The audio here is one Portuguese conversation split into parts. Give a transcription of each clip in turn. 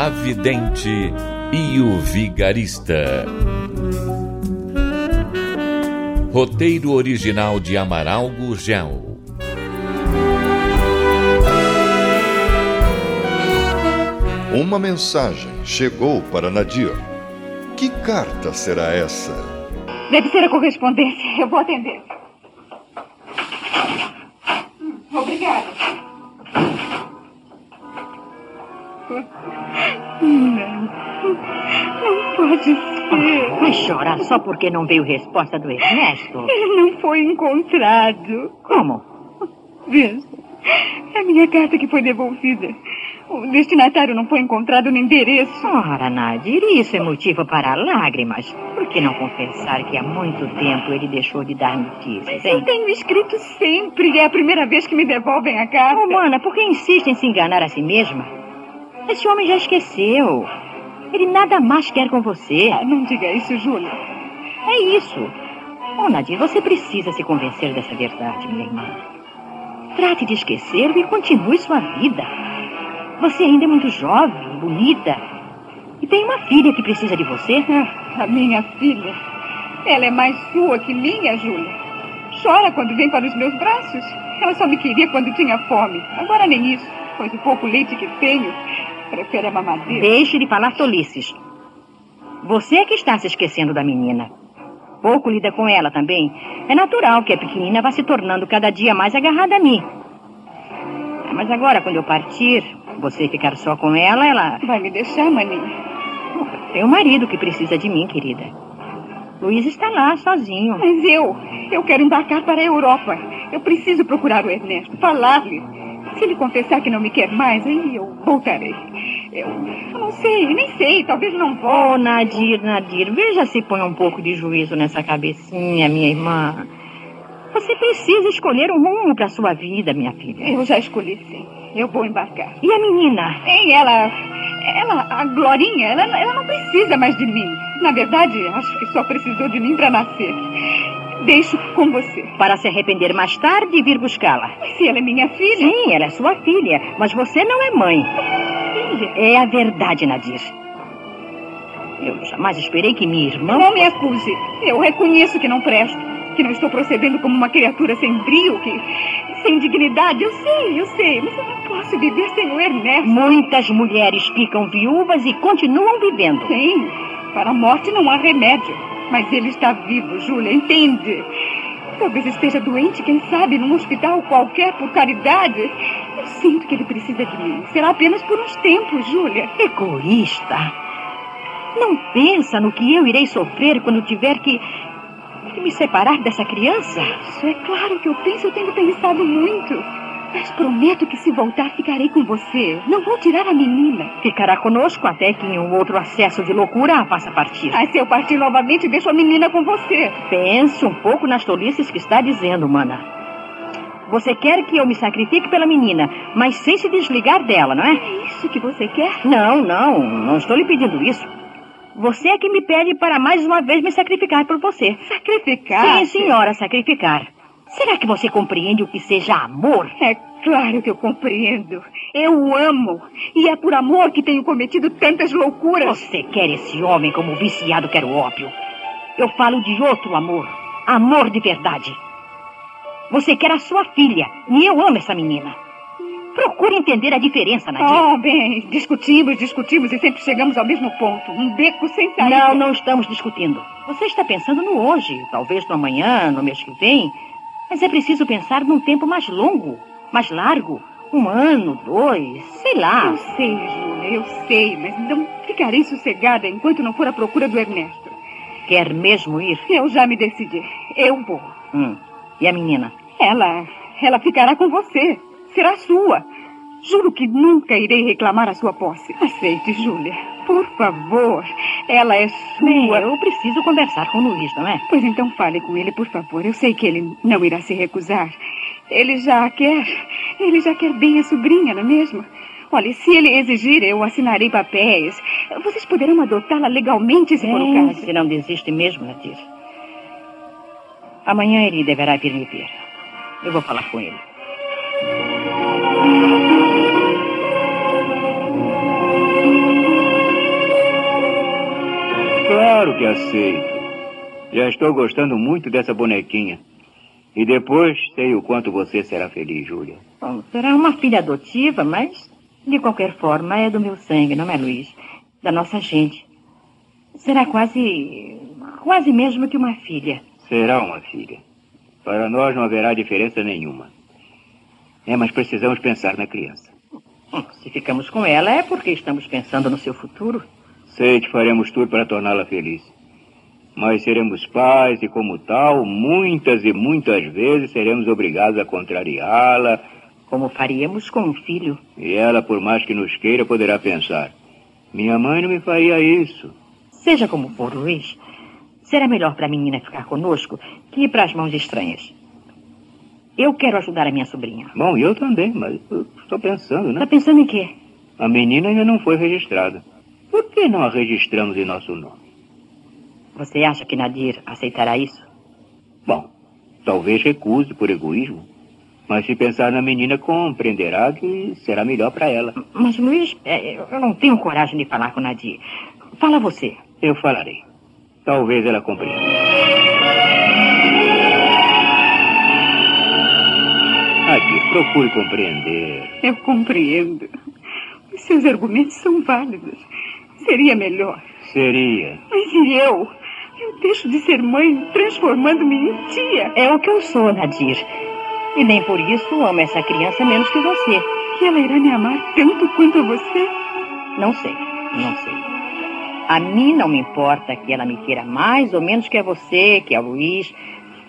A Vidente e o Vigarista. Roteiro original de Amaral Gurgel. Uma mensagem chegou para Nadir. Que carta será essa? Deve ser a correspondência. Eu vou atender. Hum, Obrigada. Não. Não pode ser. Vai chorar só porque não veio resposta do Ernesto? Ele não foi encontrado. Como? Veja. É a minha carta que foi devolvida. O destinatário não foi encontrado no endereço. Ora, Nadir, isso é motivo para lágrimas. Por que não confessar que há muito tempo ele deixou de dar notícias, Eu hein? tenho escrito sempre. É a primeira vez que me devolvem a carta. Oh, mana, por que insiste em se enganar a si mesma? Esse homem já esqueceu. Ele nada mais quer com você. Ah, não diga isso, Júlia. É isso. Oh, Nadir, você precisa se convencer dessa verdade, minha irmã. Trate de esquecê-lo e continue sua vida. Você ainda é muito jovem, bonita. E tem uma filha que precisa de você. Ah, a minha filha. Ela é mais sua que minha, Júlia. Chora quando vem para os meus braços. Ela só me queria quando tinha fome. Agora nem isso, pois o pouco leite que tenho prefere a mamadeira. Deixe de falar tolices. Você é que está se esquecendo da menina. Pouco lida com ela também. É natural que a pequenina vá se tornando cada dia mais agarrada a mim. Mas agora, quando eu partir, você ficar só com ela, ela. Vai me deixar, maninha? Tem um marido que precisa de mim, querida. Luiz está lá, sozinho. Mas eu, eu quero embarcar para a Europa. Eu preciso procurar o Ernesto, falar-lhe. Se ele confessar que não me quer mais, aí eu voltarei. Eu, eu não sei, nem sei, talvez não Oh, volte. Nadir, Nadir, veja se põe um pouco de juízo nessa cabecinha, minha irmã. Você precisa escolher um rumo para sua vida, minha filha. Eu já escolhi sim. Eu vou embarcar. E a menina? Ei, ela. Ela, a Glorinha, ela, ela não precisa mais de mim. Na verdade, acho que só precisou de mim para nascer. Deixo com você. Para se arrepender mais tarde e vir buscá-la. Mas se ela é minha filha. Sim, ela é sua filha, mas você não é mãe. Filha. É a verdade, Nadir. Eu jamais esperei que minha irmã. Não me acuse. Eu reconheço que não presto. Que não estou procedendo como uma criatura sem brio, que. sem dignidade. Eu sei, eu sei. Mas eu não posso viver sem o Ernesto. Muitas mulheres ficam viúvas e continuam vivendo. Sim, para a morte não há remédio. Mas ele está vivo, Júlia, entende? Talvez esteja doente, quem sabe, num hospital qualquer por caridade. Eu sinto que ele precisa de mim. Será apenas por uns tempos, Júlia. Egoísta. Não pensa no que eu irei sofrer quando tiver que. me separar dessa criança? Isso é claro que eu penso, eu tenho pensado muito. Mas prometo que se voltar ficarei com você. Não vou tirar a menina. Ficará conosco até que em um outro acesso de loucura a faça partir. Mas se eu partir novamente, deixo a menina com você. Pense um pouco nas tolices que está dizendo, mana. Você quer que eu me sacrifique pela menina, mas sem se desligar dela, não é? É isso que você quer? Não, não, não estou lhe pedindo isso. Você é que me pede para mais uma vez me sacrificar por você. Sacrificar? Sim, senhora, sacrificar. Será que você compreende o que seja amor? É claro que eu compreendo. Eu o amo. E é por amor que tenho cometido tantas loucuras. Você quer esse homem como o viciado quer o ópio. Eu falo de outro amor. Amor de verdade. Você quer a sua filha. E eu amo essa menina. Procure entender a diferença, Nadir. Oh, bem, discutimos, discutimos e sempre chegamos ao mesmo ponto. Um beco sem saída. Não, não estamos discutindo. Você está pensando no hoje, talvez no amanhã, no mês que vem. Mas é preciso pensar num tempo mais longo, mais largo. Um ano, dois, sei lá. Eu sei, Júlia, eu sei, mas não ficarei sossegada enquanto não for à procura do Ernesto. Quer mesmo ir? Eu já me decidi. Eu vou. Hum. E a menina? Ela, ela ficará com você. Será sua. Juro que nunca irei reclamar a sua posse. Aceite, Júlia. Por favor. Ela é sua. Bem, eu preciso conversar com o Luiz, não é? Pois então fale com ele, por favor. Eu sei que ele não irá se recusar. Ele já quer. Ele já quer bem a sobrinha, não é mesmo? Olha, se ele exigir, eu assinarei papéis. Vocês poderão adotá-la legalmente, se for o caso. Se não desiste mesmo, Nadir. Amanhã ele deverá vir me ver. Eu vou falar com ele. Claro que aceito. Já estou gostando muito dessa bonequinha. E depois sei o quanto você será feliz, Júlia. Bom, será uma filha adotiva, mas de qualquer forma é do meu sangue, não é, Luiz? Da nossa gente. Será quase. quase mesmo que uma filha. Será uma filha. Para nós não haverá diferença nenhuma. É, mas precisamos pensar na criança. Se ficamos com ela é porque estamos pensando no seu futuro. Sei que faremos tudo para torná-la feliz. Mas seremos pais e, como tal, muitas e muitas vezes seremos obrigados a contrariá-la. Como faríamos com um filho. E ela, por mais que nos queira, poderá pensar: minha mãe não me faria isso. Seja como for, Luiz, será melhor para a menina ficar conosco que ir para as mãos estranhas. Eu quero ajudar a minha sobrinha. Bom, eu também, mas estou pensando, né? Está pensando em quê? A menina ainda não foi registrada. Por que não a registramos em nosso nome? Você acha que Nadir aceitará isso? Bom, talvez recuse por egoísmo. Mas se pensar na menina, compreenderá que será melhor para ela. Mas, Luiz, é, eu não tenho coragem de falar com Nadir. Fala você. Eu falarei. Talvez ela compreenda. Nadir, procure compreender. Eu compreendo. Os seus argumentos são válidos. Seria melhor. Seria. Mas e eu? Eu deixo de ser mãe, transformando-me em tia. É o que eu sou, Nadir. E nem por isso amo essa criança menos que você. E ela irá me amar tanto quanto a você? Não sei, não sei. A mim não me importa que ela me queira mais ou menos que a você, que a Luiz.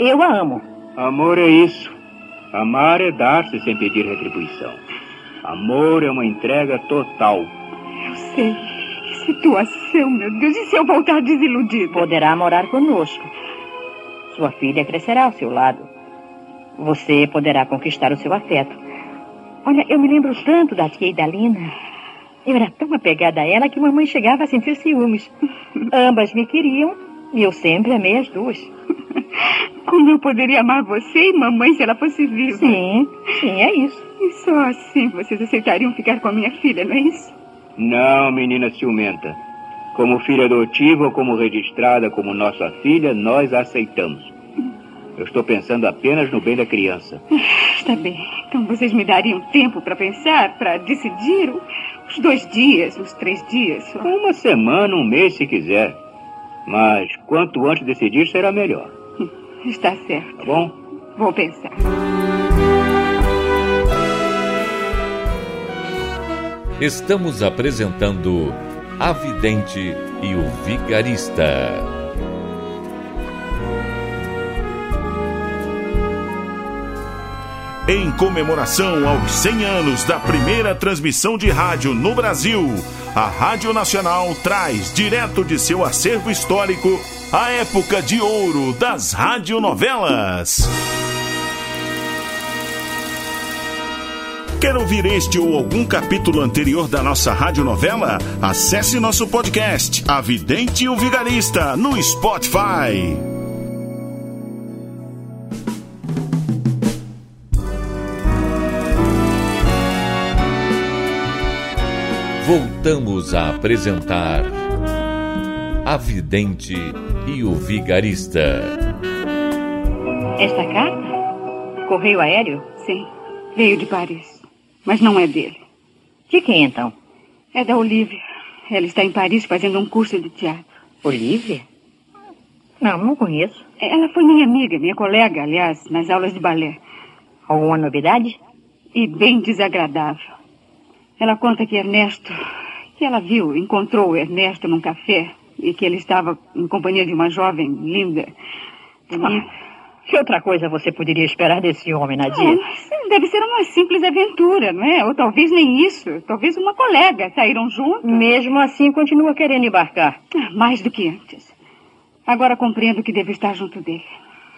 Eu a amo. Amor é isso. Amar é dar-se sem pedir retribuição. Amor é uma entrega total. Eu sei. Situação, meu Deus. E se eu voltar desiludida? Poderá morar conosco. Sua filha crescerá ao seu lado. Você poderá conquistar o seu afeto. Olha, eu me lembro tanto da tia Idalina. Eu era tão apegada a ela que mamãe chegava a sentir ciúmes. Ambas me queriam e eu sempre amei as duas. Como eu poderia amar você e mamãe se ela fosse viva? Sim, sim, é isso. E só assim vocês aceitariam ficar com a minha filha, não é isso? Não, menina ciumenta. Como filha adotiva ou como registrada como nossa filha, nós a aceitamos. Eu estou pensando apenas no bem da criança. Está bem. Então vocês me dariam tempo para pensar, para decidir? Os dois dias, os três dias? só? Uma semana, um mês, se quiser. Mas quanto antes decidir, será melhor. Está certo. Tá bom? Vou pensar. Estamos apresentando A Vidente e o Vigarista. Em comemoração aos 100 anos da primeira transmissão de rádio no Brasil, a Rádio Nacional traz direto de seu acervo histórico a época de ouro das radionovelas. Quer ouvir este ou algum capítulo anterior da nossa radionovela? Acesse nosso podcast, A Vidente e o Vigarista, no Spotify. Voltamos a apresentar A Vidente e o Vigarista. Esta carta? Correio aéreo? Sim, veio de Paris. Mas não é dele. De quem então? É da Olivia. Ela está em Paris fazendo um curso de teatro. Olivia? Não, não conheço. Ela foi minha amiga, minha colega, aliás, nas aulas de balé. Alguma novidade? E bem desagradável. Ela conta que Ernesto, que ela viu, encontrou Ernesto num café e que ele estava em companhia de uma jovem linda. bonita. Que outra coisa você poderia esperar desse homem, Nadia? Ah, deve ser uma simples aventura, não é? Ou talvez nem isso. Talvez uma colega. Saíram juntos. Mesmo assim, continua querendo embarcar. Ah, mais do que antes. Agora compreendo que devo estar junto dele.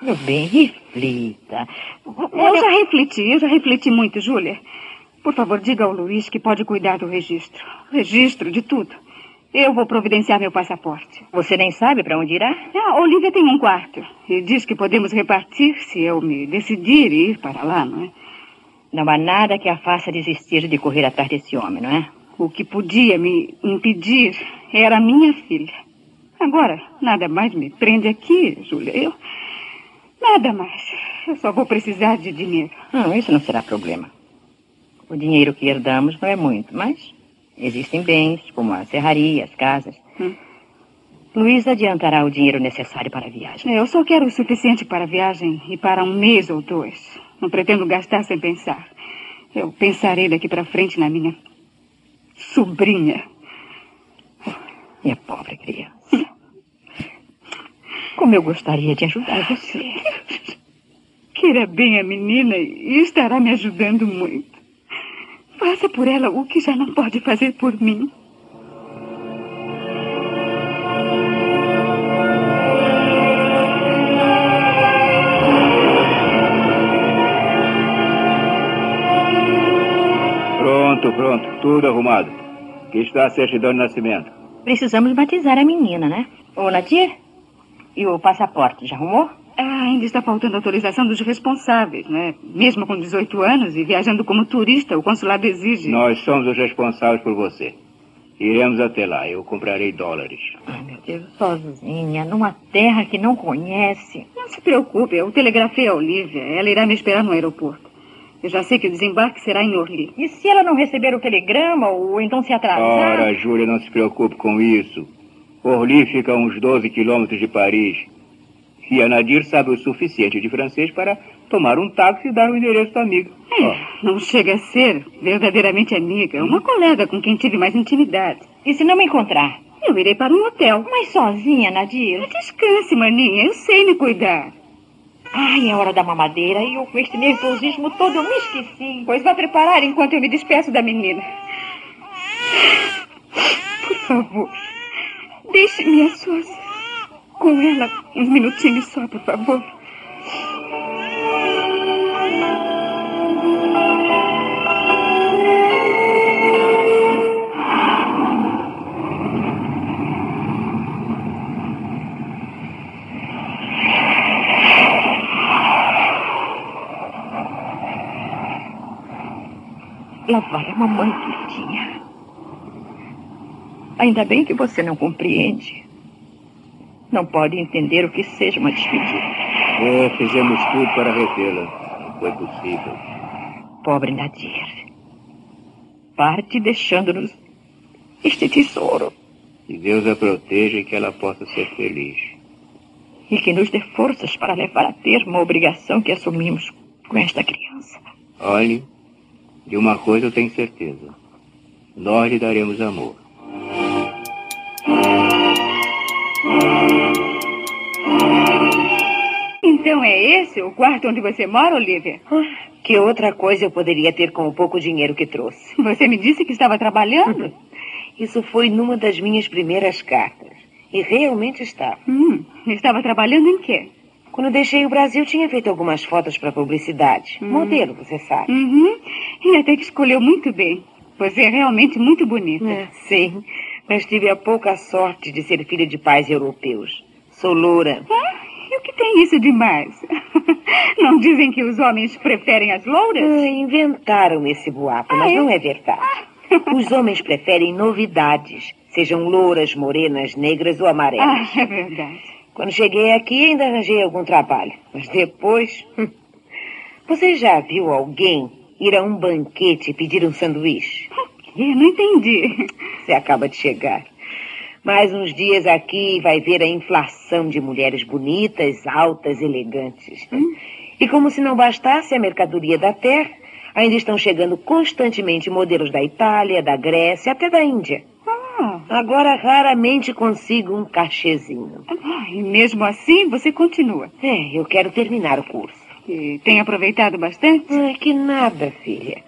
Meu bem, reflita. Eu já refleti, eu já refleti muito, Júlia. Por favor, diga ao Luiz que pode cuidar do registro. Registro de tudo. Eu vou providenciar meu passaporte. Você nem sabe para onde irá? Ah, Olivia tem um quarto. E diz que podemos repartir se eu me decidir ir para lá, não é? Não há nada que a faça desistir de correr atrás desse homem, não é? O que podia me impedir era minha filha. Agora, nada mais me prende aqui, Júlia. Eu. Nada mais. Eu só vou precisar de dinheiro. Não, isso não será problema. O dinheiro que herdamos não é muito, mas Existem bens, como a serraria, as casas. Hum. Luiz adiantará o dinheiro necessário para a viagem. Eu só quero o suficiente para a viagem e para um mês ou dois. Não pretendo gastar sem pensar. Eu pensarei daqui para frente na minha sobrinha. Minha pobre criança. Como eu gostaria de ajudar você. Queira bem a menina e estará me ajudando muito. Faça por ela o que já não pode fazer por mim. Pronto, pronto. Tudo arrumado. Que está a certidão de nascimento. Precisamos batizar a menina, né? Ô, Nadir? E o passaporte, já arrumou? Ah, ainda está faltando autorização dos responsáveis, né? Mesmo com 18 anos e viajando como turista, o consulado exige. Nós somos os responsáveis por você. Iremos até lá. Eu comprarei dólares. Ai, meu Deus, sozinha, numa terra que não conhece. Não se preocupe, eu telegrafei a Olivia. Ela irá me esperar no aeroporto. Eu já sei que o desembarque será em Orly. E se ela não receber o telegrama ou então se atrasar? Ora, Júlia, não se preocupe com isso. Orly fica a uns 12 quilômetros de Paris. E a Nadir sabe o suficiente de francês para tomar um táxi e dar o endereço da amiga. É, oh. Não chega a ser verdadeiramente amiga. É uma colega com quem tive mais intimidade. E se não me encontrar? Eu irei para um hotel. Mas sozinha, Nadir? Descanse, maninha. Eu sei me cuidar. Ai, é hora da mamadeira e eu com este nervosismo todo eu me esqueci. Pois vá preparar enquanto eu me despeço da menina. Por favor, deixe-me a sós com ela uns minutinhos só, por favor. Lá vai a mamãe queridinha. Ainda bem que você não compreende. Não pode entender o que seja uma despedida. É, fizemos tudo para retê-la. Não foi possível. Pobre Nadir. Parte deixando-nos este tesouro. Que Deus a proteja e que ela possa ser feliz. E que nos dê forças para levar a termo a obrigação que assumimos com esta criança. Olhe, de uma coisa eu tenho certeza. Nós lhe daremos amor. Então é esse o quarto onde você mora, Olivia? que outra coisa eu poderia ter com o pouco dinheiro que trouxe? Você me disse que estava trabalhando? Isso foi numa das minhas primeiras cartas. E realmente estava. Hum, estava trabalhando em quê? Quando deixei o Brasil, tinha feito algumas fotos para publicidade. Hum. Modelo, você sabe. Uhum. E até que escolheu muito bem. Você é realmente muito bonita. É, sim, mas tive a pouca sorte de ser filha de pais europeus. Sou loura. Ah, e o que tem isso de mais? Não dizem que os homens preferem as louras? Ah, inventaram esse boato, ah, mas é? não é verdade. Ah. Os homens preferem novidades, sejam louras, morenas, negras ou amarelas. Ah, é verdade. Quando cheguei aqui, ainda arranjei algum trabalho. Mas depois. Você já viu alguém ir a um banquete e pedir um sanduíche? Quê? Não entendi. Você acaba de chegar. Mais uns dias aqui vai ver a inflação de mulheres bonitas, altas, elegantes. Hum? E como se não bastasse a mercadoria da terra, ainda estão chegando constantemente modelos da Itália, da Grécia, até da Índia. Ah, Agora raramente consigo um cachezinho. Ah, e mesmo assim você continua. É, eu quero terminar o curso. E tem aproveitado bastante? Ai, que nada, filha.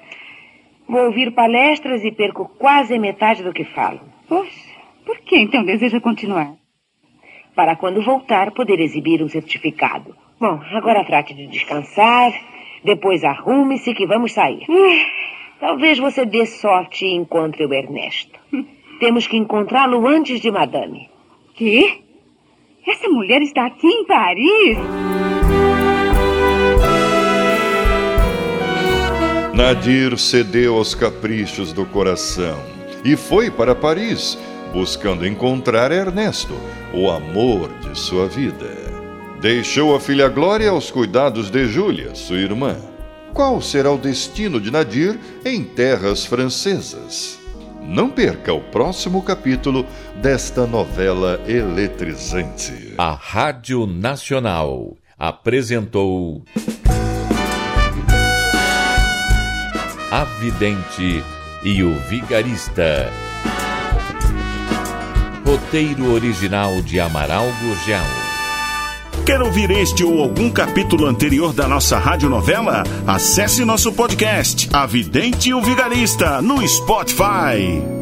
Vou ouvir palestras e perco quase metade do que falo. Poxa, por que então deseja continuar? Para quando voltar poder exibir um certificado. Bom, agora trate de descansar, depois arrume-se que vamos sair. Talvez você dê sorte e encontre o Ernesto. Temos que encontrá-lo antes de Madame. Que? Essa mulher está aqui em Paris? Nadir cedeu aos caprichos do coração e foi para Paris, buscando encontrar Ernesto, o amor de sua vida. Deixou a filha Glória aos cuidados de Júlia, sua irmã. Qual será o destino de Nadir em terras francesas? Não perca o próximo capítulo desta novela eletrizante. A Rádio Nacional apresentou. A Vidente e o Vigarista. Roteiro original de Amaral Gurgel. Quer ouvir este ou algum capítulo anterior da nossa radionovela? Acesse nosso podcast, A Vidente e o Vigarista, no Spotify.